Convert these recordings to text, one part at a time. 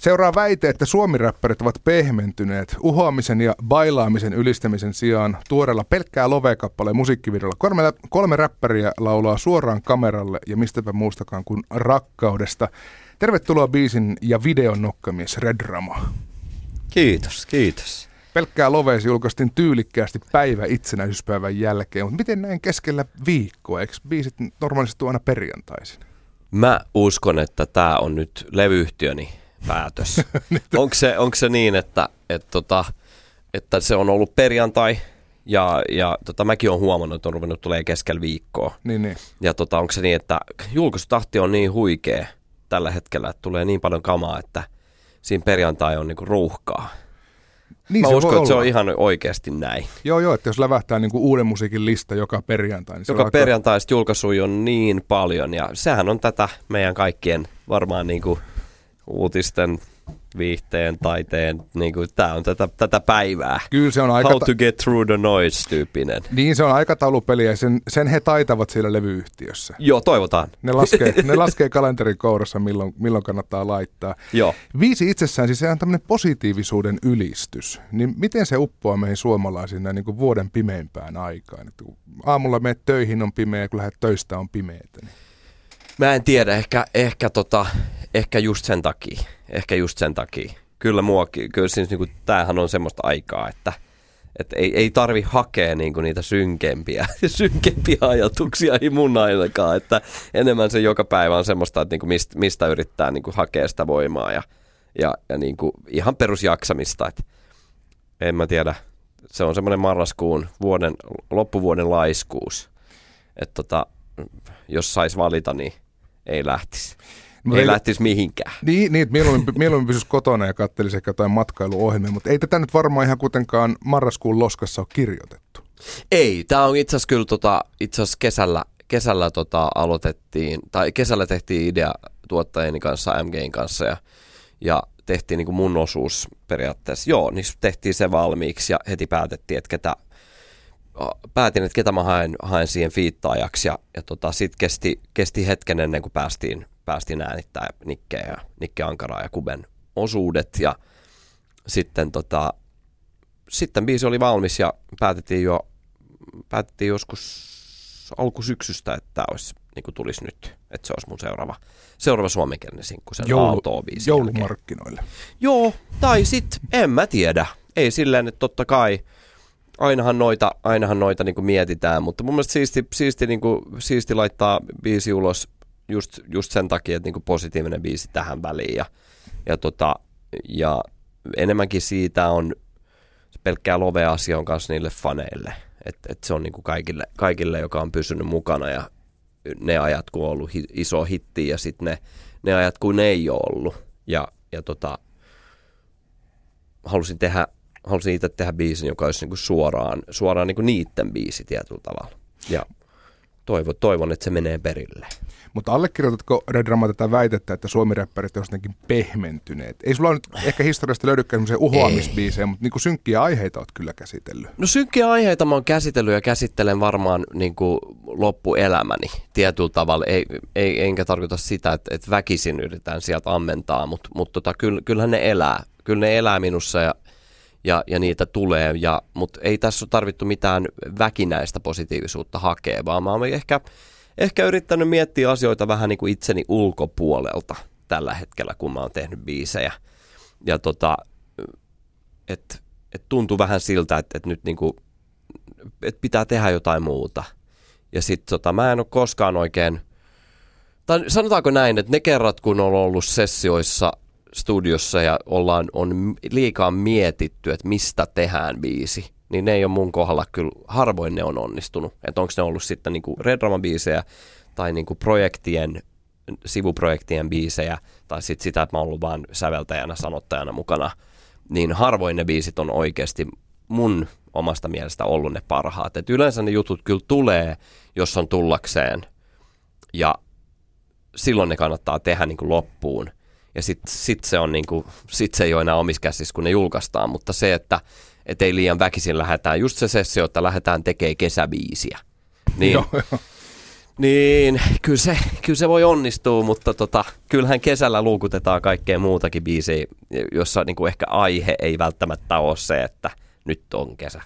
Seuraa väite, että suomiräppärit ovat pehmentyneet uhoamisen ja bailaamisen ylistämisen sijaan tuoreella pelkkää lovekappaleen musiikkivideolla. Kolme, kolme räppäriä laulaa suoraan kameralle ja mistäpä muustakaan kuin rakkaudesta. Tervetuloa biisin ja videon nokkamies Red Rama. Kiitos, kiitos. Pelkkää loveesi julkaistiin tyylikkäästi päivä itsenäisyyspäivän jälkeen, mutta miten näin keskellä viikkoa? Eikö biisit normaalisti aina perjantaisin? Mä uskon, että tämä on nyt levyyhtiöni päätös. onko, se, onko se niin, että, että, tota, että se on ollut perjantai ja, ja tota, mäkin olen huomannut, että on ruvennut tulee keskellä viikkoa. Niin, niin. Ja tota, onko se niin, että julkaisutahti on niin huikea tällä hetkellä, että tulee niin paljon kamaa, että siinä perjantai on niinku ruuhkaa. Niin Mä se uskon, että se on ihan oikeasti näin. Joo, joo, että jos lävähtää niinku uuden musiikin lista joka perjantai. Niin joka perjantai julkaisui on niin paljon ja sehän on tätä meidän kaikkien varmaan niinku uutisten viihteen, taiteen, niin kuin, tämä on tätä, tätä päivää. Kyllä se on aika... How to get through the noise-tyyppinen. Niin, se on aikataulupeli ja sen, sen he taitavat siellä levyyhtiössä. Joo, toivotaan. Ne laskee, ne laskee kalenterin kourassa, milloin, milloin kannattaa laittaa. Joo. Viisi itsessään, siis se on tämmöinen positiivisuuden ylistys. Niin miten se uppoaa meihin suomalaisiin näin niin kuin vuoden pimeimpään aikaan? Että kun aamulla menet töihin on pimeä, kun lähdet töistä on pimeätä. Niin... Mä en tiedä, ehkä, ehkä, tota, ehkä just sen takia. Ehkä just sen takia. Kyllä muakin, kyllä siis niinku, tämähän on semmoista aikaa, että että ei, ei tarvi hakea niinku niitä synkempiä, synkempiä ajatuksia, ei mun ainakaan. Että enemmän se joka päivä on semmoista, että niinku mistä, mistä yrittää niinku hakea sitä voimaa ja, ja, ja niinku ihan perusjaksamista. Että en mä tiedä, se on semmoinen marraskuun vuoden, loppuvuoden laiskuus. Että tota, jos sais valita, niin ei lähtisi. Ei, ei lähtisi mihinkään. Niin, niin että mieluummin, mieluummin pysyisi kotona ja kattelisi ehkä jotain matkailuohjelmia, mutta ei tätä nyt varmaan ihan kuitenkaan marraskuun loskassa ole kirjoitettu. Ei, tämä on itse asiassa kyllä tota, itse asiassa kesällä, kesällä tota, aloitettiin, tai kesällä tehtiin idea tuottajien kanssa, MGin kanssa ja, ja tehtiin niin kuin mun osuus periaatteessa. Joo, niin tehtiin se valmiiksi ja heti päätettiin, että ketä, päätin, että ketä mä haen, haen siihen fiittaajaksi ja, ja tota, sitten kesti, kesti hetken ennen kuin päästiin, päästiin äänittää Nikkeä ja Nikke Ankaraa ja Kuben osuudet ja sitten tota, sitten biisi oli valmis ja päätettiin jo päätettiin joskus alkusyksystä, että tämä olisi, niin kuin tulisi nyt, että se olisi mun seuraava, seuraava suomenkielinen sinkku sen Joulu, biisi Joulumarkkinoille. Jälkeen. Joo, tai sitten en mä tiedä. Ei silleen, että totta kai – ainahan noita, ainahan noita niin mietitään, mutta mun mielestä siisti, siisti, niin kuin, siisti laittaa biisi ulos just, just sen takia, että niin kuin positiivinen biisi tähän väliin ja, ja, tota, ja enemmänkin siitä on pelkkää love-asia on kanssa niille faneille. Että et se on niin kuin kaikille, kaikille, joka on pysynyt mukana ja ne ajat, kun on ollut hi, iso hitti ja sitten ne, ne ajat, kun ne ei ole ollut. Ja, ja tota, halusin tehdä halusin itse tehdä biisin, joka olisi niin kuin suoraan, suoraan niin kuin niitten biisi tietyllä tavalla. Ja toivon, toivon, että se menee perille. Mutta allekirjoitatko Red Rama tätä väitettä, että suomi-räppärit ovat jotenkin pehmentyneet? Ei sulla nyt ehkä historiasta löydykään semmoisia uhoamisbiisejä, mutta niin synkkiä aiheita olet kyllä käsitellyt. No synkkiä aiheita mä oon käsitellyt ja käsittelen varmaan niin kuin loppuelämäni tietyllä tavalla. Ei, ei, enkä tarkoita sitä, että, että väkisin yritetään sieltä ammentaa, mutta, mutta tota, kyllähän ne elää. Kyllä ne elää minussa ja ja, ja niitä tulee, ja, mutta ei tässä ole tarvittu mitään väkinäistä positiivisuutta hakea, vaan mä oon ehkä, ehkä yrittänyt miettiä asioita vähän niin kuin itseni ulkopuolelta tällä hetkellä, kun mä oon tehnyt biisejä. Ja tota, että et tuntuu vähän siltä, että et nyt niinku, et pitää tehdä jotain muuta. Ja sitten tota, mä en ole koskaan oikein, tai sanotaanko näin, että ne kerrat kun on ollut sessioissa studiossa ja ollaan, on liikaa mietitty, että mistä tehdään biisi, niin ne ei ole mun kohdalla kyllä, harvoin ne on onnistunut. Että onko ne ollut sitten niinku Red biisejä tai niinku projektien, sivuprojektien biisejä tai sitten sitä, että mä oon ollut vaan säveltäjänä, sanottajana mukana, niin harvoin ne biisit on oikeasti mun omasta mielestä ollut ne parhaat. Et yleensä ne jutut kyllä tulee, jos on tullakseen ja silloin ne kannattaa tehdä niin kuin loppuun ja sitten sit se, on niinku, sit se ei ole enää omissa käsissä, kun ne julkaistaan, mutta se, että et ei liian väkisin lähdetään, just se sessio, että lähdetään tekemään kesäbiisiä. Niin, joo, joo. Niin, kyllä se, kyllä se voi onnistua, mutta tota, kyllähän kesällä luukutetaan kaikkea muutakin biisejä, jossa niin kuin ehkä aihe ei välttämättä ole se, että nyt on kesä.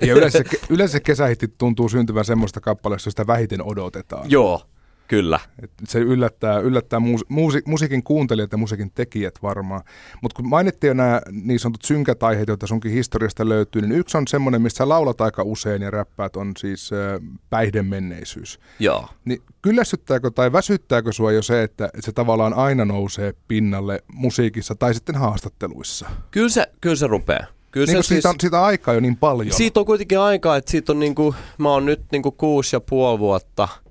Ja yleensä, yleensä kesähitti tuntuu syntyvän semmoista kappaleesta, josta vähiten odotetaan. Joo, Kyllä. Et se yllättää, yllättää muus, muusi, musiikin kuuntelijat ja musiikin tekijät varmaan. Mutta kun mainittiin jo nämä niin sanotut synkät aiheet, joita sunkin historiasta löytyy, niin yksi on semmoinen, missä laulat aika usein ja räppäät on siis äh, päihdemenneisyys. Joo. Niin kyllästyttääkö tai väsyttääkö sua jo se, että, se tavallaan aina nousee pinnalle musiikissa tai sitten haastatteluissa? Kyllä se, kyllä se rupeaa. Kyllä niin se siitä, siis, on, siitä on aikaa jo niin paljon. Siitä on kuitenkin aikaa, että siitä on niinku, mä oon nyt niinku kuusi ja puoli vuotta –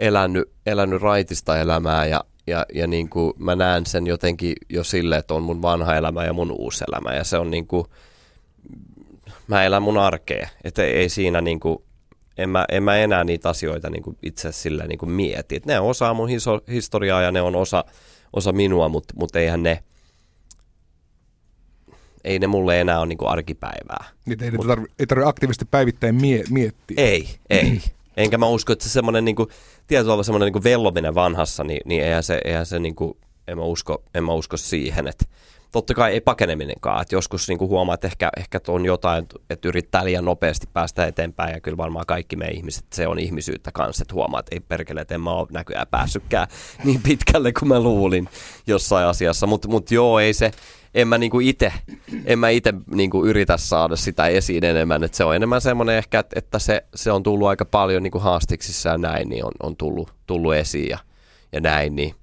elänyt, elänyt raitista elämää ja, ja, ja niin kuin mä näen sen jotenkin jo sille, että on mun vanha elämä ja mun uusi elämä ja se on niin kuin, mä elän mun arkea, että ei, siinä niin kuin, en mä, en mä enää niitä asioita niin kuin itse sillä niin kuin mieti. Et ne on osa mun hiso, historiaa ja ne on osa, osa minua, mutta mut eihän ne, ei ne mulle enää ole niin kuin arkipäivää. Niin ei, Mut, tarvi, ei tarvitse aktiivisesti päivittäin mie- miettiä. Ei, ei. Enkä mä usko, että se semmoinen niin tietyllä tavalla semmoinen niin vellominen vanhassa, niin, niin eihän se, eihän se niin kuin, en, mä usko, en mä usko siihen, että totta kai ei pakeneminenkaan, että joskus niin huomaa, että ehkä, ehkä on jotain, että yrittää liian nopeasti päästä eteenpäin ja kyllä varmaan kaikki me ihmiset, se on ihmisyyttä kanssa, että huomaa, että ei perkele, että en mä ole näköjään päässytkään niin pitkälle kuin mä luulin jossain asiassa, mutta mut joo, ei se, en mä niinku ite, en mä ite niinku yritä saada sitä esiin enemmän. Et se on enemmän semmoinen ehkä, että, se, se, on tullut aika paljon niinku haastiksissa ja näin, niin on, on tullut, tullut esiin ja, ja näin, niin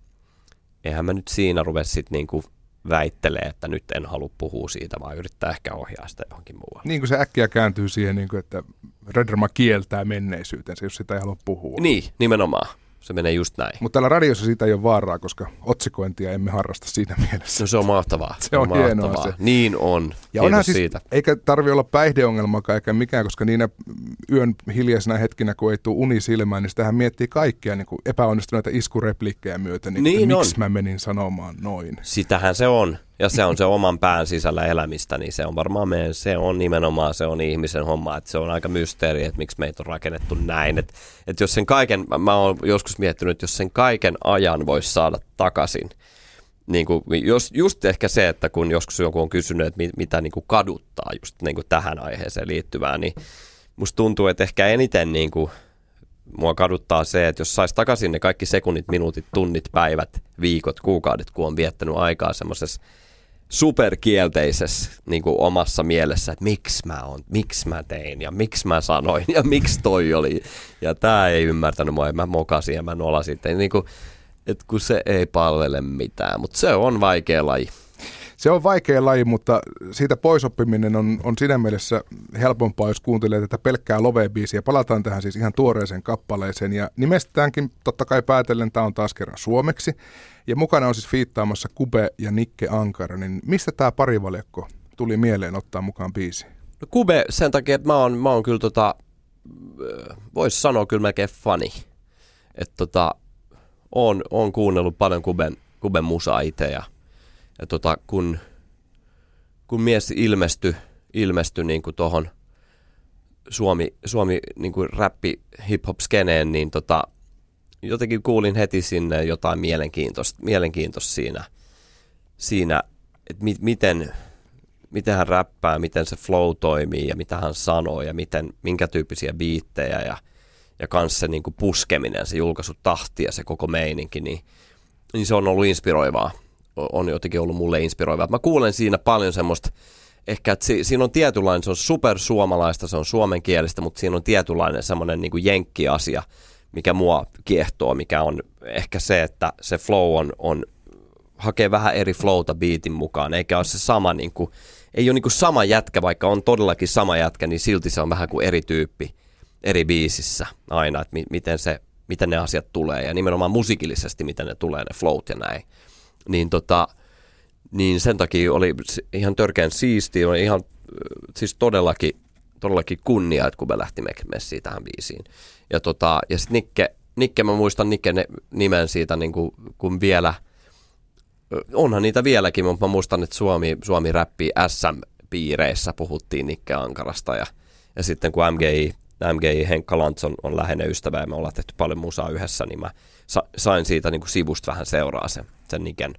eihän mä nyt siinä ruveta sitten niinku väittelee, että nyt en halua puhua siitä, vaan yrittää ehkä ohjaa sitä johonkin muualle. Niin kuin se äkkiä kääntyy siihen, niin kuin, että Rederma kieltää menneisyytensä, jos sitä ei halua puhua. Niin, nimenomaan. Se menee just näin. Mutta täällä radiossa siitä ei ole vaaraa, koska otsikointia emme harrasta siinä mielessä. No se on mahtavaa. Se on, on hienoa se. Niin on. Ja onhan siis, siitä. eikä tarvi olla päihdeongelmakaan eikä mikään, koska niinä yön hiljaisena hetkinä, kun ei tule uni silmään, niin sitähän miettii kaikkia niin kuin epäonnistuneita iskureplikkejä myöten, niin, niin miksi mä menin sanomaan noin. Sitähän se on ja se on se oman pään sisällä elämistä, niin se on varmaan meidän, se on nimenomaan, se on ihmisen homma, että se on aika mysteeri, että miksi meitä on rakennettu näin, että, että jos sen kaiken, mä oon joskus miettinyt, että jos sen kaiken ajan voisi saada takaisin, niin kuin, jos, just ehkä se, että kun joskus joku on kysynyt, että mitä niin kuin kaduttaa just niin kuin tähän aiheeseen liittyvää, niin musta tuntuu, että ehkä eniten niin kuin, mua kaduttaa se, että jos saisi takaisin ne kaikki sekunnit, minuutit, tunnit, päivät, viikot, kuukaudet, kun on viettänyt aikaa semmoisessa superkielteisessä niin kuin omassa mielessä, että miksi mä, on, miksi mä tein ja miksi mä sanoin ja miksi toi oli. Ja tämä ei ymmärtänyt mua, mä mokasin ja mä nolasin. Niin kuin, että kun se ei palvele mitään, mutta se on vaikea laji. Se on vaikea laji, mutta siitä poisoppiminen on, on siinä mielessä helpompaa, jos kuuntelee tätä pelkkää Love-biisiä. Palataan tähän siis ihan tuoreeseen kappaleeseen ja nimestäänkin totta kai päätellen tämä on taas kerran suomeksi. Ja mukana on siis fiittaamassa Kube ja Nikke Ankara, niin mistä tämä parivaljakko tuli mieleen ottaa mukaan biisi? No Kube sen takia, että mä oon, mä oon kyllä tota, voisi sanoa kyllä melkein fani. Että tota, oon, oon kuunnellut paljon Kuben, Kuben musaa itse ja, ja tota, kun, kun mies ilmestyi, ilmestyi niin kuin tohon Suomi, Suomi niin kuin räppi hip-hop skeneen, niin tota, jotenkin kuulin heti sinne jotain mielenkiintoista, mielenkiintoista siinä, siinä että mi, miten, miten hän räppää, miten se flow toimii ja mitä hän sanoo ja miten, minkä tyyppisiä biittejä ja, ja kanssa se niin kuin puskeminen, se julkaisutahti ja se koko meininki, niin, niin se on ollut inspiroivaa. On jotenkin ollut mulle inspiroivaa. Mä kuulen siinä paljon semmoista, ehkä että si, siinä on tietynlainen, se on super suomalaista, se on suomenkielistä, mutta siinä on tietynlainen semmoinen niin jenkki-asia, mikä mua kiehtoo, mikä on ehkä se, että se flow on, on hakee vähän eri flowta beatin mukaan, eikä ole se sama, niin kuin, ei ole niin kuin sama jätkä, vaikka on todellakin sama jätkä, niin silti se on vähän kuin eri tyyppi eri biisissä aina, että mi- miten, se, miten ne asiat tulee ja nimenomaan musiikillisesti, miten ne tulee, ne flowt ja näin. Niin, tota, niin sen takia oli ihan törkeän siisti, oli ihan siis todellakin, todellakin kunnia, että kun me lähtimme messiin tähän biisiin. Ja, tota, ja sitten Nikke, Nikke, mä muistan Nikke nimen siitä, niin kuin, kun vielä, onhan niitä vieläkin, mutta mä muistan, että Suomi, Suomi räppi SM-piireissä puhuttiin Nikke Ankarasta ja, ja sitten kun MGI MGI Henkka Lantz on, on läheinen ystävä ja me ollaan tehty paljon musaa yhdessä, niin mä sa, sain siitä niin kuin sivusta vähän seuraa sen, sen Niken,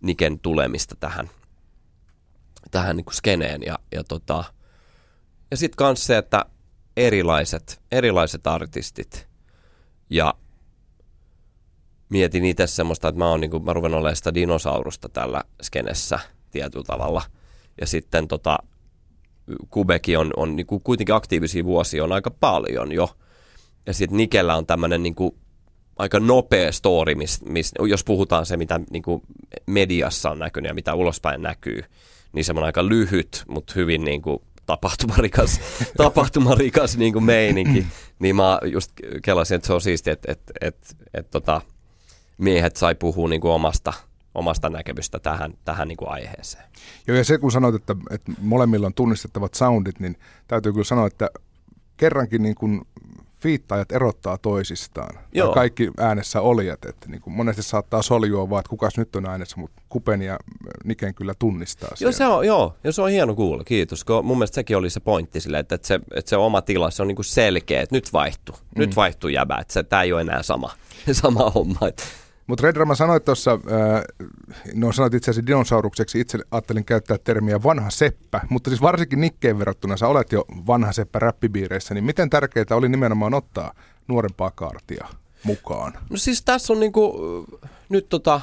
Niken tulemista tähän, tähän niin kuin skeneen. Ja, ja, tota, ja sitten kans se, että erilaiset, erilaiset artistit ja mietin itse semmoista, että mä oon niin kuin, mä ruven olemaan sitä dinosaurusta tällä skenessä tietyllä tavalla. Ja sitten tota, Kubeki on, on niin kuin kuitenkin aktiivisia vuosia on aika paljon jo. Ja sitten Nikellä on tämmöinen niin kuin aika nopea story, mis, mis, jos puhutaan se, mitä niin kuin mediassa on näkynyt ja mitä ulospäin näkyy, niin semmoinen aika lyhyt, mutta hyvin niin kuin tapahtumarikas, tapahtumarikas niin kuin meininki. Niin mä just kelasin, että se on siistiä, että, että, että, että tota, miehet sai puhua niin kuin omasta, omasta näkemystä tähän, tähän niin kuin aiheeseen. Joo, ja se kun sanoit, että, että molemmilla on tunnistettavat soundit, niin täytyy kyllä sanoa, että kerrankin niin kuin fiittaajat erottaa toisistaan. Joo. kaikki äänessä olijat. Että niin kuin monesti saattaa soljua vaan, että kukas nyt on äänessä, mutta Kupen ja Niken kyllä tunnistaa Joo, se on, joo, ja se on hieno kuulla, kiitos. Kun mun mielestä sekin oli se pointti sille, että, että, se, että se oma tila, se on niin kuin selkeä, että nyt vaihtuu. Mm. Nyt vaihtuu jäbä, että tämä ei ole enää sama, sama homma. Että mutta Redrama sanoi tuossa, äh, no sanoit itse asiassa dinosaurukseksi, itse ajattelin käyttää termiä vanha seppä, mutta siis varsinkin Nikkeen verrattuna sä olet jo vanha seppä räppibiireissä, niin miten tärkeää oli nimenomaan ottaa nuorempaa kaartia mukaan? No siis tässä on niinku, nyt tota,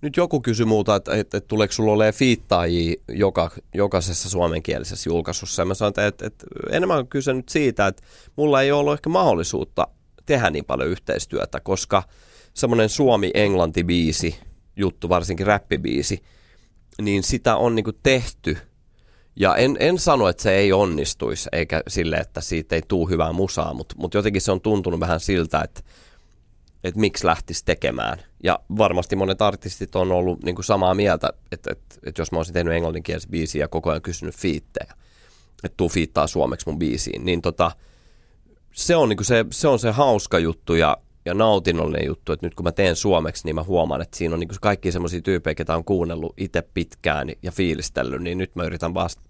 nyt joku kysyi muuta, että, että, että tuleeko sulla olemaan fiittaajia joka, jokaisessa suomenkielisessä julkaisussa. Ja mä sanoin, että, että, että enemmän on kyse nyt siitä, että mulla ei ollut ehkä mahdollisuutta tehdä niin paljon yhteistyötä, koska – semmoinen Suomi-Englanti-biisi juttu, varsinkin räppibiisi, niin sitä on niinku tehty. Ja en, en sano, että se ei onnistuisi, eikä sille, että siitä ei tule hyvää musaa, mutta mut jotenkin se on tuntunut vähän siltä, että että miksi lähtisi tekemään. Ja varmasti monet artistit on ollut niin kuin samaa mieltä, että, että, että jos mä olisin tehnyt englanninkielisen biisiä ja koko ajan kysynyt fiittejä, että tuu fiittaa suomeksi mun biisiin, niin tota, se, on niin kuin se, se on se hauska juttu ja ja nautinnollinen juttu, että nyt kun mä teen suomeksi, niin mä huomaan, että siinä on niin kaikki semmoisia tyyppejä, ketä on kuunnellut itse pitkään ja fiilistellyt, niin nyt mä yritän vasta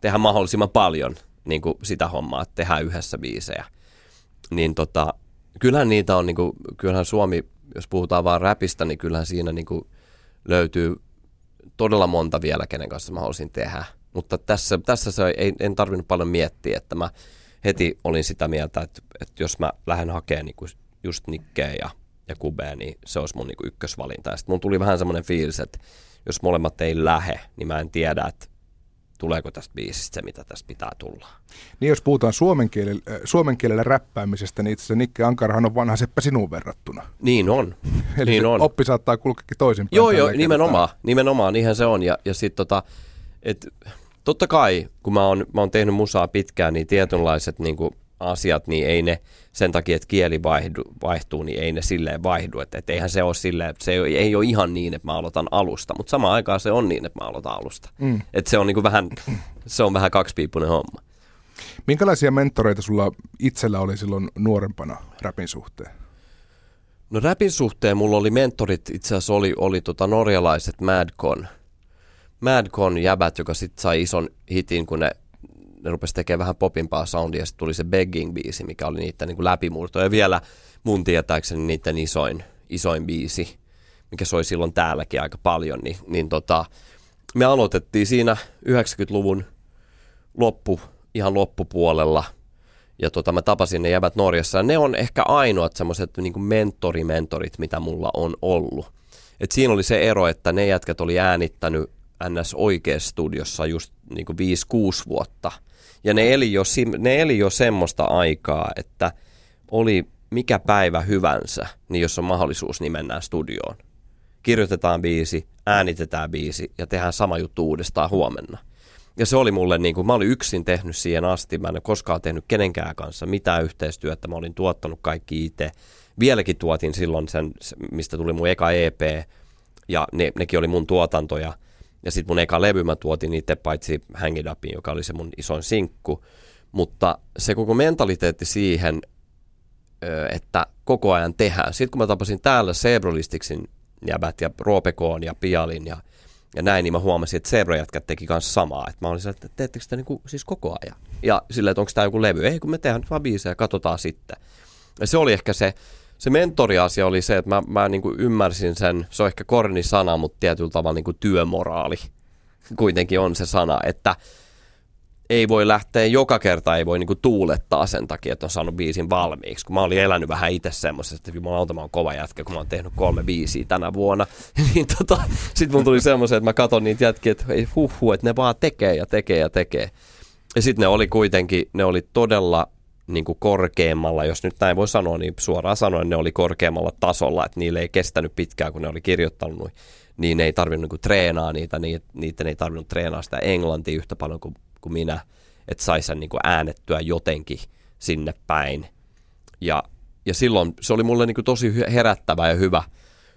tehdä mahdollisimman paljon niin kuin sitä hommaa, että tehdään yhdessä biisejä. Niin tota, kyllähän niitä on, niin kuin, kyllähän Suomi, jos puhutaan vaan räpistä, niin kyllähän siinä niin kuin löytyy todella monta vielä, kenen kanssa mä haluaisin tehdä. Mutta tässä, tässä se ei, en tarvinnut paljon miettiä, että mä heti olin sitä mieltä, että, että jos mä lähden hakemaan niin kuin just Nikkeä ja, ja Kubea, niin se olisi mun niin ykkösvalinta. Ja sitten mun tuli vähän semmoinen fiilis, että jos molemmat ei lähe, niin mä en tiedä, että tuleeko tästä biisistä se, mitä tästä pitää tulla. Niin jos puhutaan suomen kielellä, äh, suomen kielellä räppäämisestä, niin itse asiassa Nikke Ankarahan on vanha seppä sinuun verrattuna. Niin on. Eli niin on. oppi saattaa kulkeekin toisinpäin. Joo, joo, nimenomaan, nimenomaan, niinhän se on. Ja, ja sitten tota, et, totta kai, kun mä oon, mä oon tehnyt musaa pitkään, niin tietynlaiset niin kuin, asiat, niin ei ne sen takia, että kieli vaihdu, vaihtuu, niin ei ne silleen vaihdu. Että et eihän se ole silleen, se ei, ei ole ihan niin, että mä aloitan alusta, mutta samaan aikaan se on niin, että mä aloitan alusta. Mm. Että se on niin kuin vähän, se on vähän kaksipiippunen homma. Minkälaisia mentoreita sulla itsellä oli silloin nuorempana rapin suhteen? No rapin suhteen mulla oli mentorit, itse asiassa oli, oli tota norjalaiset Madcon. Madcon jäbät, joka sitten sai ison hitin, kun ne ne rupesi tekemään vähän popimpaa soundia ja sitten tuli se Begging-biisi, mikä oli niiden niin läpimurto. Ja vielä mun tietääkseni niiden isoin, isoin biisi, mikä soi silloin täälläkin aika paljon, niin, niin tota, me aloitettiin siinä 90-luvun loppu, ihan loppupuolella ja tota, mä tapasin ne jäbät Norjassa ja ne on ehkä ainoat semmoiset niin mentorimentorit, mitä mulla on ollut. Et siinä oli se ero, että ne jätkät oli äänittänyt NS oikeassa studiossa just niin 5-6 vuotta – ja ne eli, jo, ne eli jo semmoista aikaa, että oli mikä päivä hyvänsä, niin jos on mahdollisuus, niin mennään studioon. Kirjoitetaan biisi, äänitetään biisi ja tehdään sama juttu uudestaan huomenna. Ja se oli mulle, niin kuin mä olin yksin tehnyt siihen asti, mä en ole koskaan tehnyt kenenkään kanssa mitään yhteistyötä, mä olin tuottanut kaikki itse. Vieläkin tuotin silloin sen, mistä tuli mun eka EP, ja ne, nekin oli mun tuotantoja. Ja sitten mun eka levy mä tuotin itse paitsi Hang It Upin, joka oli se mun isoin sinkku. Mutta se koko mentaliteetti siihen, että koko ajan tehdään. Sitten kun mä tapasin täällä Sebrolistiksin jäbät ja Roopekoon ja Pialin ja ja näin, niin mä huomasin, että Zebra-jätkät teki kanssa samaa. Että mä olin että teettekö sitä niin kuin, siis koko ajan? Ja silleen, että onko tämä joku levy? Ei, kun me tehdään vaan biisejä ja katsotaan sitten. Ja se oli ehkä se, se mentoriasia oli se, että mä, mä niin kuin ymmärsin sen, se on ehkä korni sana, mutta tietyllä tavalla niin kuin työmoraali kuitenkin on se sana, että ei voi lähteä joka kerta, ei voi niinku tuulettaa sen takia, että on saanut biisin valmiiksi. Kun mä olin elänyt vähän itse semmoisesta, että jumalauta mä oon kova jätkä, kun mä oon tehnyt kolme biisiä tänä vuonna. niin tota, sit mun tuli semmoisen, että mä katson niitä jätkiä, että ei huhu, että ne vaan tekee ja tekee ja tekee. Ja sitten ne oli kuitenkin, ne oli todella niin kuin korkeammalla, jos nyt näin voi sanoa, niin suoraan sanoen ne oli korkeammalla tasolla, että niille ei kestänyt pitkään, kun ne oli kirjoittanut, niin ne ei tarvinnut niin treenaa niitä, niitä ei tarvinnut treenaa sitä englantia yhtä paljon kuin kuin minä, että saisi sen niin kuin äänettyä jotenkin sinne päin. Ja, ja silloin se oli mulle niin kuin tosi herättävä ja hyvä,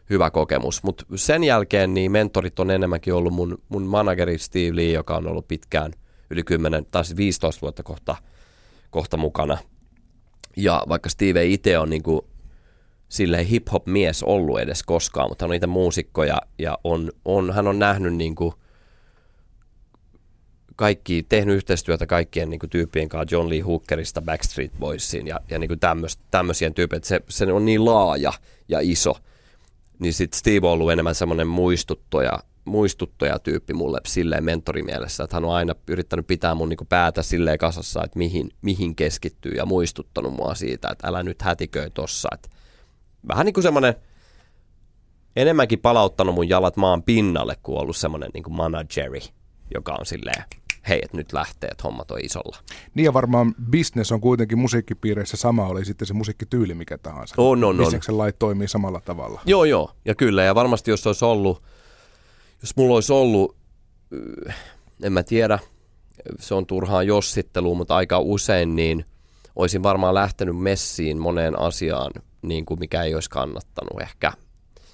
hyvä kokemus. Mutta sen jälkeen niin mentorit on enemmänkin ollut mun, mun manageri Steve Lee, joka on ollut pitkään yli 10 tai 15 siis vuotta kohta, kohta mukana. Ja vaikka Steve ei itse ole niin kuin silleen hip-hop-mies ollut edes koskaan, mutta hän on niitä muusikkoja ja on, on, hän on nähnyt niin kuin – kaikki, tehnyt yhteistyötä kaikkien niin kuin, tyyppien kanssa, John Lee Hookerista Backstreet Boysiin ja, ja niin tämmöisiä tyyppejä, että se, se on niin laaja ja iso. Niin sitten Steve on ollut enemmän semmoinen muistuttaja, muistuttaja tyyppi mulle silleen mentorimielessä, että hän on aina yrittänyt pitää mun niin päätä silleen kasassa, että mihin, mihin keskittyy ja muistuttanut mua siitä, että älä nyt hätiköi tossa. Että vähän niin kuin semmoinen enemmänkin palauttanut mun jalat maan pinnalle kuin ollut semmoinen niin manageri, joka on silleen hei, että nyt lähtee, että hommat on isolla. Niin ja varmaan business on kuitenkin musiikkipiireissä sama, oli sitten se musiikkityyli mikä tahansa. On, on, Bisneksen lait toimii samalla tavalla. Joo, joo, ja kyllä, ja varmasti jos olisi ollut, jos mulla olisi ollut, äh, en mä tiedä, se on turhaan jossittelua, mutta aika usein niin olisin varmaan lähtenyt messiin moneen asiaan, niin kuin mikä ei olisi kannattanut ehkä –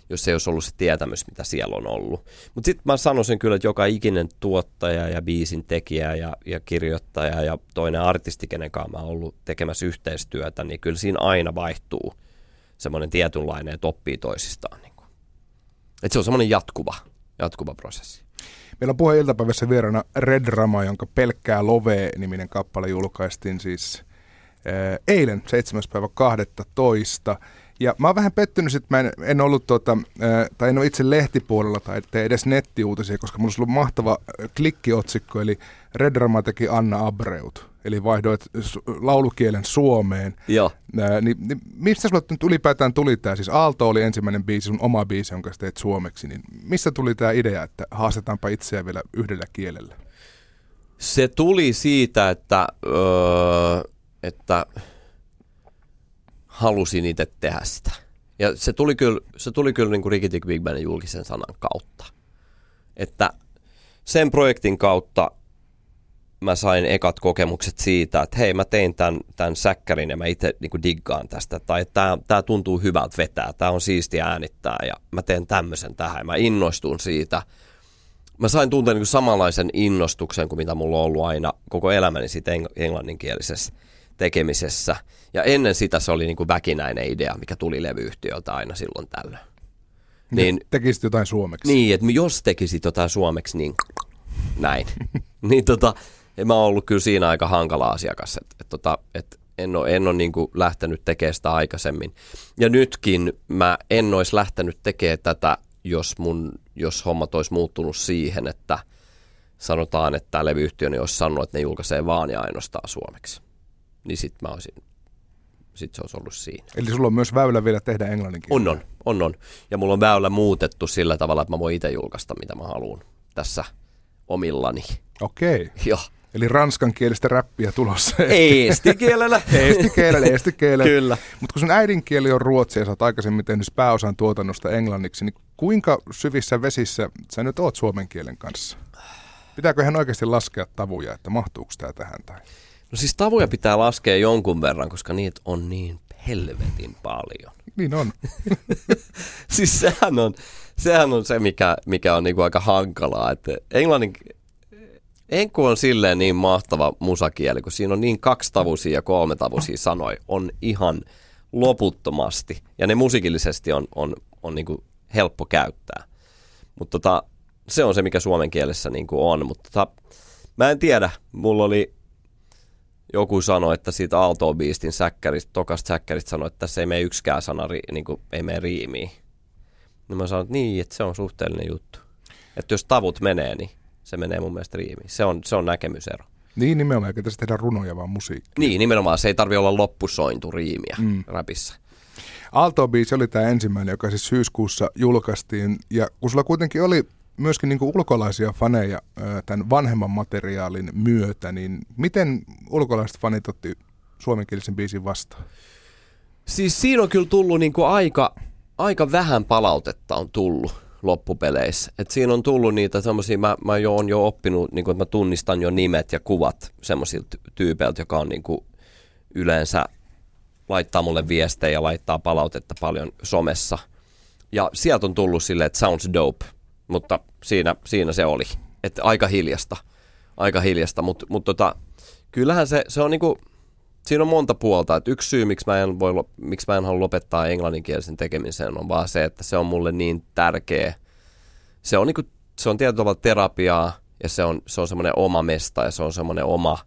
jos ei olisi ollut se tietämys, mitä siellä on ollut. Mutta sitten mä sanoisin kyllä, että joka ikinen tuottaja ja biisin tekijä ja, ja kirjoittaja ja toinen artisti, kenen kanssa mä ollut tekemässä yhteistyötä, niin kyllä siinä aina vaihtuu semmoinen tietynlainen, että oppii toisistaan. Niin. Että se on semmoinen jatkuva, jatkuva prosessi. Meillä on puheen iltapäivässä vieraana Red Rama, jonka Pelkkää Love-niminen kappale julkaistiin siis eilen 7. päivä 12. Ja mä oon vähän pettynyt, että mä en, en ollut tota, tai en ole itse lehtipuolella tai tee edes nettiuutisia, koska mulla olisi ollut mahtava klikkiotsikko, eli Red Rama teki Anna Abreut, eli vaihdoit laulukielen Suomeen. Joo. Ää, niin, niin, mistä sulle nyt ylipäätään tuli tämä? Siis Aalto oli ensimmäinen biisi, sun oma biisi, jonka teet suomeksi. Niin mistä tuli tämä idea, että haastetaanpa itseä vielä yhdellä kielellä? Se tuli siitä, että, öö, että halusin itse tehdä sitä. Ja se tuli kyllä, se tuli kyllä niin kuin Rikitik Big Bandin julkisen sanan kautta. Että sen projektin kautta mä sain ekat kokemukset siitä, että hei mä tein tämän, tämän säkkärin ja mä itse niin diggaan tästä. Tai tämä, tämä tuntuu hyvältä vetää, tämä on siisti äänittää ja mä teen tämmöisen tähän ja mä innostun siitä. Mä sain tuntea niin samanlaisen innostuksen kuin mitä mulla on ollut aina koko elämäni siitä englanninkielisestä tekemisessä. Ja ennen sitä se oli niin kuin väkinäinen idea, mikä tuli levyyhtiöltä aina silloin tällöin. Niin, tekisit jotain suomeksi. Niin, että jos tekisit jotain suomeksi, niin näin. niin tota, mä oon ollut kyllä siinä aika hankala asiakas, että et, tota, et en ole, en ole niin lähtenyt tekemään sitä aikaisemmin. Ja nytkin mä en olisi lähtenyt tekemään tätä, jos, mun, jos hommat olisi muuttunut siihen, että sanotaan, että tämä levyyhtiö olisi sanonut, että ne julkaisee vaan ja ainoastaan suomeksi niin sit mä olisin, sit se olisi ollut siinä. Eli sulla on myös väylä vielä tehdä englanninkin? On, on, on, on. Ja mulla on väylä muutettu sillä tavalla, että mä voin itse julkaista, mitä mä haluan tässä omillani. Okei. Okay. Joo. Eli ranskankielistä räppiä tulossa. Eestikielellä. Eestikielellä, eestikielellä. Kyllä. Mutta kun sun äidinkieli on ruotsi ja sä oot aikaisemmin tehnyt pääosan tuotannosta englanniksi, niin kuinka syvissä vesissä sä nyt oot suomen kielen kanssa? Pitääkö ihan oikeasti laskea tavuja, että mahtuuko tämä tähän? Tai? No siis tavuja pitää laskea jonkun verran, koska niitä on niin helvetin paljon. Niin on. siis sehän on, sehän on se, mikä, mikä on niinku aika hankalaa. Että englannin, enku on silleen niin mahtava musakieli, kun siinä on niin kaksitavuisia ja kolmetavuisia sanoja, on ihan loputtomasti. Ja ne musiikillisesti on, on, on niinku helppo käyttää. Mutta tota, se on se, mikä suomen kielessä niin kuin on, mutta tota, mä en tiedä, mulla oli joku sanoi, että siitä Aalto Beastin säkkäristä, tokasta säkkäristä sanoi, että tässä ei mene yksikään sana, niin kuin, ei mene riimiin. Niin mä sanoin, että niin, että se on suhteellinen juttu. Että jos tavut menee, niin se menee mun mielestä riimiin. Se on, se on näkemysero. Niin, nimenomaan, eikä tässä tehdä runoja, vaan musiikkia. Niin, nimenomaan. Se ei tarvi olla loppusointu riimiä mm. rapissa. Aalto Beast oli tämä ensimmäinen, joka siis syyskuussa julkaistiin. Ja kun sulla kuitenkin oli myöskin niin ulkolaisia faneja tämän vanhemman materiaalin myötä, niin miten ulkolaiset fanit otti suomenkielisen biisin vastaan? Siis siinä on kyllä tullut niin kuin aika, aika vähän palautetta on tullut loppupeleissä. Et siinä on tullut niitä semmoisia, mä, mä jo on jo oppinut, niin kuin, että mä tunnistan jo nimet ja kuvat semmoisilta tyypeiltä, joka on niin kuin yleensä laittaa mulle viestejä ja laittaa palautetta paljon somessa. Ja sieltä on tullut silleen, että sounds dope, mutta siinä, siinä se oli. Että aika hiljasta, aika hiljasta, mutta mut tota, kyllähän se, se on niinku, siinä on monta puolta. Et yksi syy, miksi mä, en voi, miksi mä en halua lopettaa englanninkielisen tekemisen, on vaan se, että se on mulle niin tärkeä. Se on, niinku, se on tietyllä tavalla terapiaa ja se on, se on semmoinen oma mesta ja se on semmoinen oma,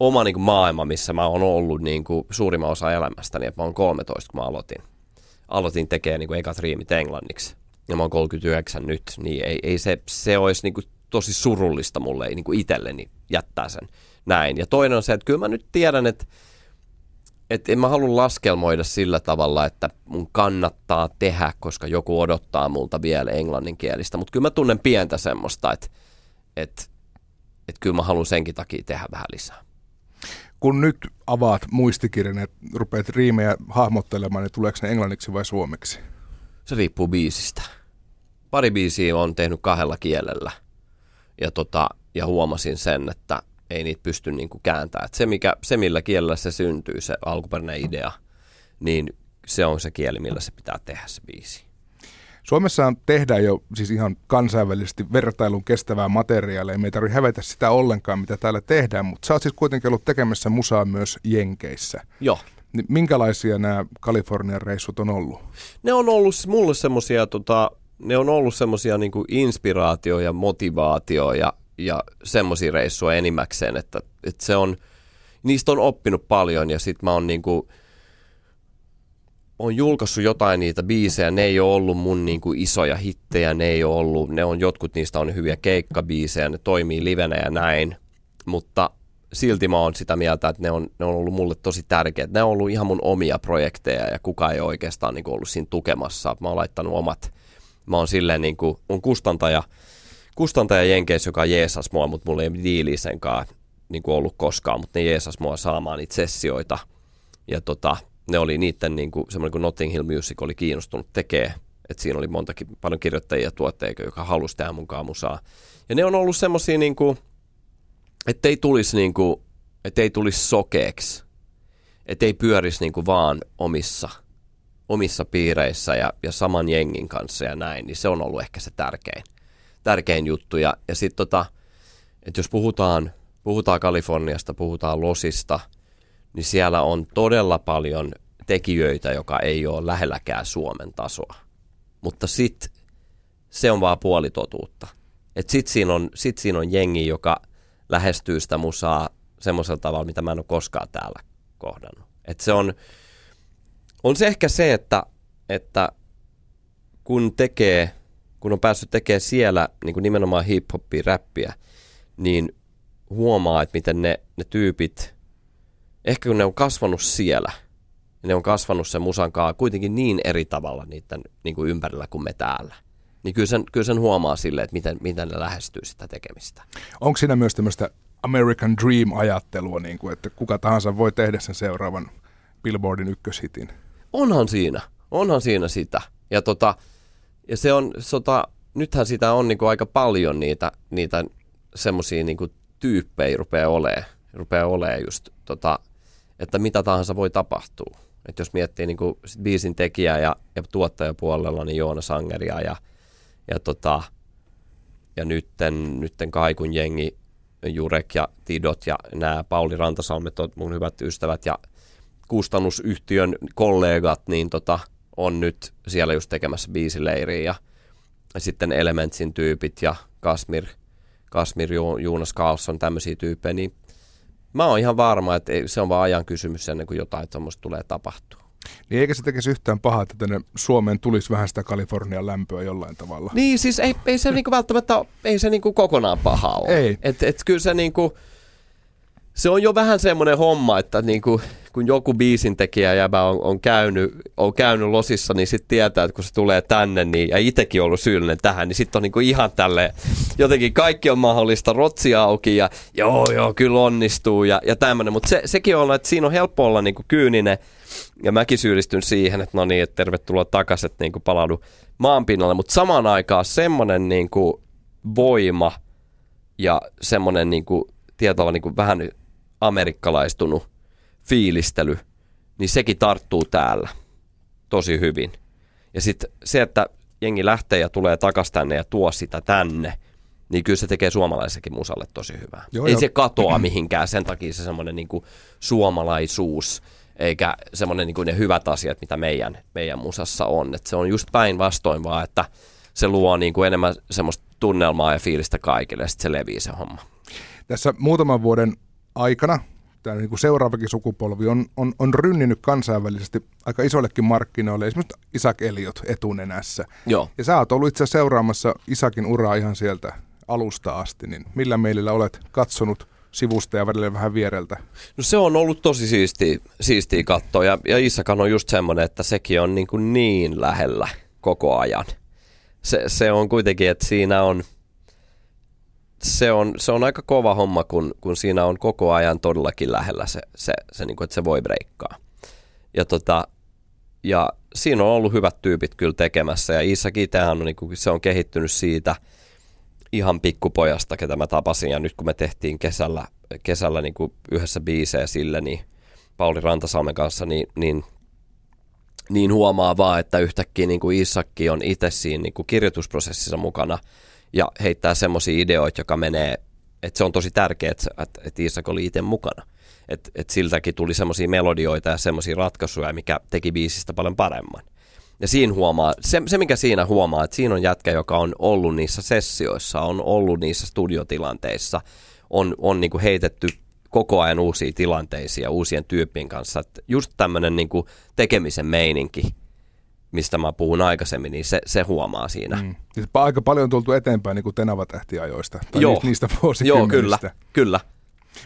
oma niinku maailma, missä mä oon ollut niinku suurimman osa elämästäni. Et mä oon 13, kun mä aloitin. Aloitin tekemään niinku ekat riimit englanniksi ja mä oon 39 nyt, niin ei, ei se, se olisi niin kuin tosi surullista mulle ei niin kuin itselleni jättää sen näin. Ja toinen on se, että kyllä mä nyt tiedän, että että en mä halua laskelmoida sillä tavalla, että mun kannattaa tehdä, koska joku odottaa multa vielä englanninkielistä. Mutta kyllä mä tunnen pientä semmoista, että, että, että kyllä mä haluan senkin takia tehdä vähän lisää. Kun nyt avaat muistikirjan ja rupeat riimejä hahmottelemaan, niin tuleeko ne englanniksi vai suomeksi? Se riippuu biisistä pari biisiä on tehnyt kahdella kielellä ja, tota, ja huomasin sen, että ei niitä pysty niin kuin kääntämään. se, mikä, se, millä kielellä se syntyy, se alkuperäinen idea, niin se on se kieli, millä se pitää tehdä se biisi. Suomessa tehdään jo siis ihan kansainvälisesti vertailun kestävää materiaalia. Me ei tarvitse hävetä sitä ollenkaan, mitä täällä tehdään, mutta sä oot siis kuitenkin ollut tekemässä musaa myös Jenkeissä. Joo. Niin minkälaisia nämä Kalifornian reissut on ollut? Ne on ollut mulle semmoisia tota, ne on ollut semmoisia niin inspiraatio ja motivaatio ja, ja semmoisia reissuja enimmäkseen, että, että se on, niistä on oppinut paljon ja sitten mä oon niin kuin, on julkaissut jotain niitä biisejä, ne ei ole ollut mun niin kuin isoja hittejä, ne ei ole ollut, ne on, jotkut niistä on hyviä keikkabiisejä, ne toimii livenä ja näin, mutta silti mä oon sitä mieltä, että ne on, ne on ollut mulle tosi tärkeät. Ne on ollut ihan mun omia projekteja ja kukaan ei oikeastaan niin ollut siinä tukemassa. Mä oon laittanut omat mä oon silleen niin kuin, mun kustantaja, kustantaja Jenkeissä, joka jeesas mua, mutta mulla ei diili senkaan niin kuin ollut koskaan, mutta ne jeesas mua saamaan niitä sessioita. Ja tota, ne oli niiden niin kuin, semmoinen kuin Notting Hill Music oli kiinnostunut tekee. Että siinä oli montakin, paljon kirjoittajia ja tuotteita, joka halusi tehdä mukaan musaa. Ja ne on ollut semmoisia, niin että ei tulisi, niin kuin, ei tulisi sokeeksi. Että ei pyörisi niin kuin vaan omissa – omissa piireissä ja, ja saman jengin kanssa ja näin, niin se on ollut ehkä se tärkein, tärkein juttu. Ja, ja sitten tota, että jos puhutaan, puhutaan Kaliforniasta, puhutaan Losista, niin siellä on todella paljon tekijöitä, joka ei ole lähelläkään Suomen tasoa. Mutta sitten se on vaan puolitotuutta. Että sitten siinä, on, sit siinä on jengi, joka lähestyy sitä musaa semmoisella tavalla, mitä mä en ole koskaan täällä kohdannut. Että se on, on se ehkä se, että, että kun tekee, kun on päässyt tekemään siellä niin kuin nimenomaan hip-hoppia, räppiä, niin huomaa, että miten ne, ne tyypit, ehkä kun ne on kasvanut siellä, ne on kasvanut sen musankaan kuitenkin niin eri tavalla niiden niin kuin ympärillä kuin me täällä. Niin kyllä sen, kyllä sen huomaa sille, että miten, miten ne lähestyy sitä tekemistä. Onko siinä myös tämmöistä American Dream-ajattelua, niin kuin, että kuka tahansa voi tehdä sen seuraavan Billboardin ykköshitin? onhan siinä, onhan siinä sitä. Ja, tota, ja se on, sota, nythän sitä on niinku aika paljon niitä, niitä semmoisia niinku tyyppejä rupeaa olemaan, rupeaa olemaan just, tota, että mitä tahansa voi tapahtua. Et jos miettii niinku biisin tekijää ja, ja tuottajapuolella, niin Joona Sangeria ja, ja, tota, ja nytten, nytten Kaikun jengi, Jurek ja Tidot ja nämä Pauli Rantasalmet on mun hyvät ystävät ja kustannusyhtiön kollegat niin tota, on nyt siellä just tekemässä biisileiriä ja, sitten Elementsin tyypit ja Kasmir, Kasmir Jonas Carlson, tämmöisiä tyyppejä, niin mä oon ihan varma, että se on vaan ajan kysymys ennen kuin jotain semmoista tulee tapahtua. Niin eikä se tekisi yhtään pahaa, että tänne Suomeen tulisi vähän sitä Kalifornian lämpöä jollain tavalla. Niin, siis ei, ei se niinku välttämättä, ei se niinku kokonaan paha ole. Ei. Et, et kyllä se niinku, se on jo vähän semmoinen homma, että niinku, kun joku biisintekijä jäbä on, on, käynyt, on käynyt losissa, niin sitten tietää, että kun se tulee tänne, niin, ja itsekin ollut syyllinen tähän, niin sitten on niinku ihan tälle jotenkin kaikki on mahdollista, rotsi auki ja joo, joo, kyllä onnistuu ja, ja tämmöinen. Mutta se, sekin on, että siinä on helppo olla niinku kyyninen, ja mäkin syyllistyn siihen, että no niin, että tervetuloa takaisin, että niinku palaudu maanpinnalle, mutta samaan aikaan semmoinen niinku voima ja semmoinen niinku, tietyllä niinku vähän amerikkalaistunut fiilistely, niin sekin tarttuu täällä tosi hyvin. Ja sitten se, että jengi lähtee ja tulee takaisin tänne ja tuo sitä tänne, niin kyllä se tekee suomalaisekin musalle tosi hyvää. Joo, Ei jo. se katoa mihinkään, sen takia se semmoinen niinku suomalaisuus, eikä semmoinen niinku ne hyvät asiat, mitä meidän, meidän musassa on. Et se on just päinvastoin vaan, että se luo niinku enemmän semmoista tunnelmaa ja fiilistä kaikille, ja sitten se levii se homma. Tässä muutaman vuoden aikana tämä niin kuin seuraavakin sukupolvi on, on, on rynninyt kansainvälisesti aika isoillekin markkinoille, esimerkiksi Isak Eliot etunenässä. Joo. Ja sä oot ollut itse seuraamassa Isakin uraa ihan sieltä alusta asti, niin millä meillä olet katsonut sivusta ja välillä vähän viereltä? No se on ollut tosi siistiä, siistiä katsoa ja, ja Isakan on just semmoinen, että sekin on niin, kuin niin lähellä koko ajan. Se, se on kuitenkin, että siinä on – se on, se on aika kova homma, kun, kun siinä on koko ajan todellakin lähellä se, se, se niin kuin, että se voi breikkaa. Ja, tota, ja siinä on ollut hyvät tyypit kyllä tekemässä ja Isak itsehän on, niin kuin, se on kehittynyt siitä ihan pikkupojasta, ketä mä tapasin ja nyt kun me tehtiin kesällä, kesällä niin kuin yhdessä biisejä sille, niin Pauli Rantasalmen kanssa, niin, niin niin huomaa vaan, että yhtäkkiä niin kuin Isakki on itse siinä niin kuin kirjoitusprosessissa mukana – ja heittää semmoisia ideoita, joka menee, että se on tosi tärkeää, että, että, Isak oli itse mukana. Että että siltäkin tuli semmoisia melodioita ja semmoisia ratkaisuja, mikä teki biisistä paljon paremman. Ja siinä huomaa, se, se mikä siinä huomaa, että siinä on jätkä, joka on ollut niissä sessioissa, on ollut niissä studiotilanteissa, on, on niin kuin heitetty koko ajan uusia tilanteisia uusien tyyppien kanssa. Että just tämmöinen niin tekemisen meininki – mistä mä puhun aikaisemmin, niin se, se huomaa siinä. Mm. Siis aika paljon on tultu eteenpäin niin kuin Tenava-tähtiajoista, tai Joo. niistä vuosikymmenistä. Joo, kyllä, kyllä.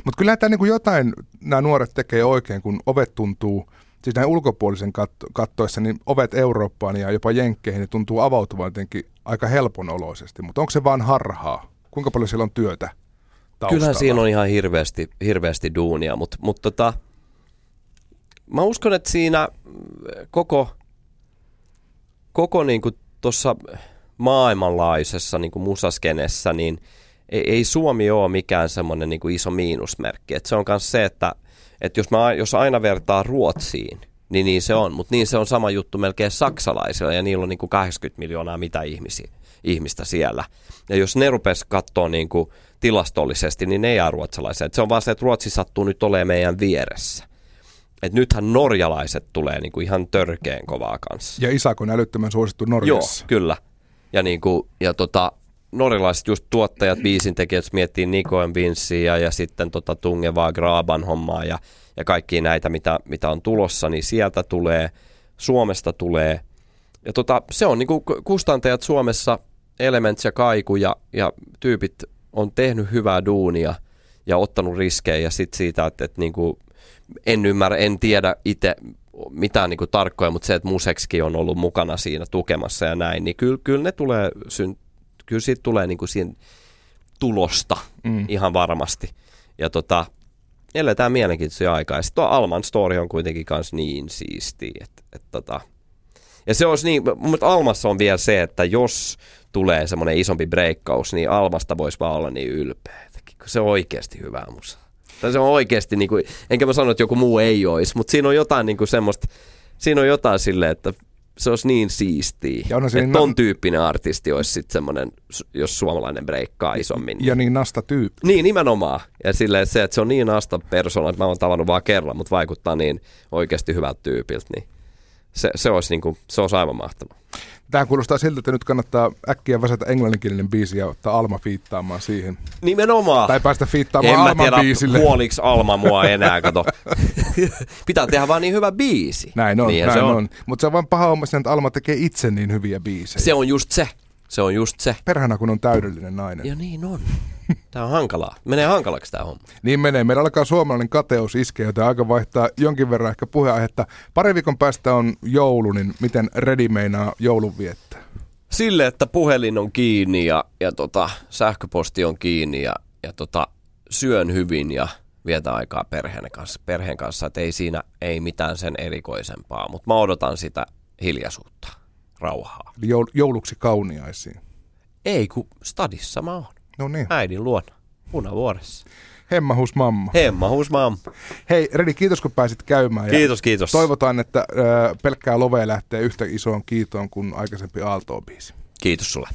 Mutta kyllä tämä niin jotain nämä nuoret tekee oikein, kun ovet tuntuu, siis näin ulkopuolisen katto, kattoissa, niin ovet Eurooppaan ja jopa Jenkkeihin ne tuntuu avautuvan jotenkin aika helpon oloisesti. Mutta onko se vaan harhaa? Kuinka paljon siellä on työtä taustalla? Kyllähän siinä on ihan hirveästi, hirveästi duunia, mutta mut tota, mä uskon, että siinä koko koko niin kuin tuossa maailmanlaisessa niin kuin musaskenessä, niin ei, ei Suomi ole mikään semmoinen niin kuin iso miinusmerkki. Et se on myös se, että, että jos, mä, jos aina vertaa Ruotsiin, niin niin se on. Mutta niin se on sama juttu melkein saksalaisilla, ja niillä on niin kuin 80 miljoonaa mitä ihmisiä, ihmistä siellä. Ja jos ne rupes katsoa niin kuin tilastollisesti, niin ne jää ruotsalaisia. Et se on vaan se, että Ruotsi sattuu nyt olemaan meidän vieressä että nythän norjalaiset tulee niinku ihan törkeen kovaa kanssa. Ja Isak on älyttömän suosittu Norjassa. Joo, kyllä. Ja, niinku, ja tota, norjalaiset just tuottajat, biisintekijät, miettii Nikoen Vinssiä ja sitten tota Tungevaa Graban hommaa ja, ja kaikki näitä, mitä, mitä on tulossa, niin sieltä tulee, Suomesta tulee. Ja tota, se on niinku kustantajat Suomessa, Elements ja Kaiku ja, ja tyypit on tehnyt hyvää duunia ja ottanut riskejä ja sitten siitä, että, että niinku, en ymmärrä, en tiedä itse mitään niin kuin tarkkoja, mutta se, että Museksikin on ollut mukana siinä tukemassa ja näin, niin kyllä, kyllä ne tulee, syn, kyllä siitä tulee niin kuin siinä tulosta mm. ihan varmasti. Ja tota, eletään mielenkiintoisia aikaa. Ja sitten Alman story on kuitenkin kans niin siisti, että et tota, ja se olisi niin, mutta Almassa on vielä se, että jos tulee semmoinen isompi breikkaus, niin Almasta voisi vaan olla niin ylpeä. Se on oikeasti hyvä musa. Tai se on oikeasti, niin kuin, enkä mä sano, että joku muu ei olisi, mutta siinä on jotain niin kuin semmoista, siinä on jotain silleen, että se olisi niin siistiä. Ja että ton na- tyyppinen artisti olisi sitten semmoinen, jos suomalainen breikkaa isommin. Ja niin nasta tyyppi. Niin, nimenomaan. Ja silleen se, että se on niin nasta persona, että mä oon tavannut vaan kerran, mutta vaikuttaa niin oikeasti hyvältä tyypiltä, niin se, se, olisi, niin kuin, se olisi aivan mahtavaa. Tämä kuulostaa siltä, että nyt kannattaa äkkiä väsätä englanninkielinen biisi ja ottaa Alma fiittaamaan siihen. Nimenomaan. Tai päästä fiittaamaan en Alman mä tiedä, biisille. huoliks Alma mua enää, kato. Pitää tehdä vaan niin hyvä biisi. Näin on, Niinhän näin se on. on. Mutta se on vaan paha homma että Alma tekee itse niin hyviä biisejä. Se on just se. Se on just se. Perhana, kun on täydellinen nainen. Ja niin on. Tää on hankalaa. Menee hankalaksi tää homma. Niin menee. Meillä alkaa suomalainen kateus iskeä, joten aika vaihtaa jonkin verran ehkä puheenaihetta. Pari viikon päästä on joulu, niin miten Redi meinaa joulun viettää? Sille, että puhelin on kiinni ja, ja tota, sähköposti on kiinni ja, ja tota, syön hyvin ja vietä aikaa perheen kanssa, perheen kanssa, että ei siinä ei mitään sen erikoisempaa, mutta mä odotan sitä hiljaisuutta, rauhaa. Jouluksi kauniaisiin. Ei, kun stadissa mä oon, No niin, äidin luona, punavuoressa. hemmahus mamma. Hemma husmaam. Hei Redi, kiitos kun pääsit käymään. Ja Kiitos, kiitos. Toivotaan, että pelkkää lovea lähtee yhtä isoon kiitoon kuin aikaisempi Aalto-biisi. Kiitos sulle.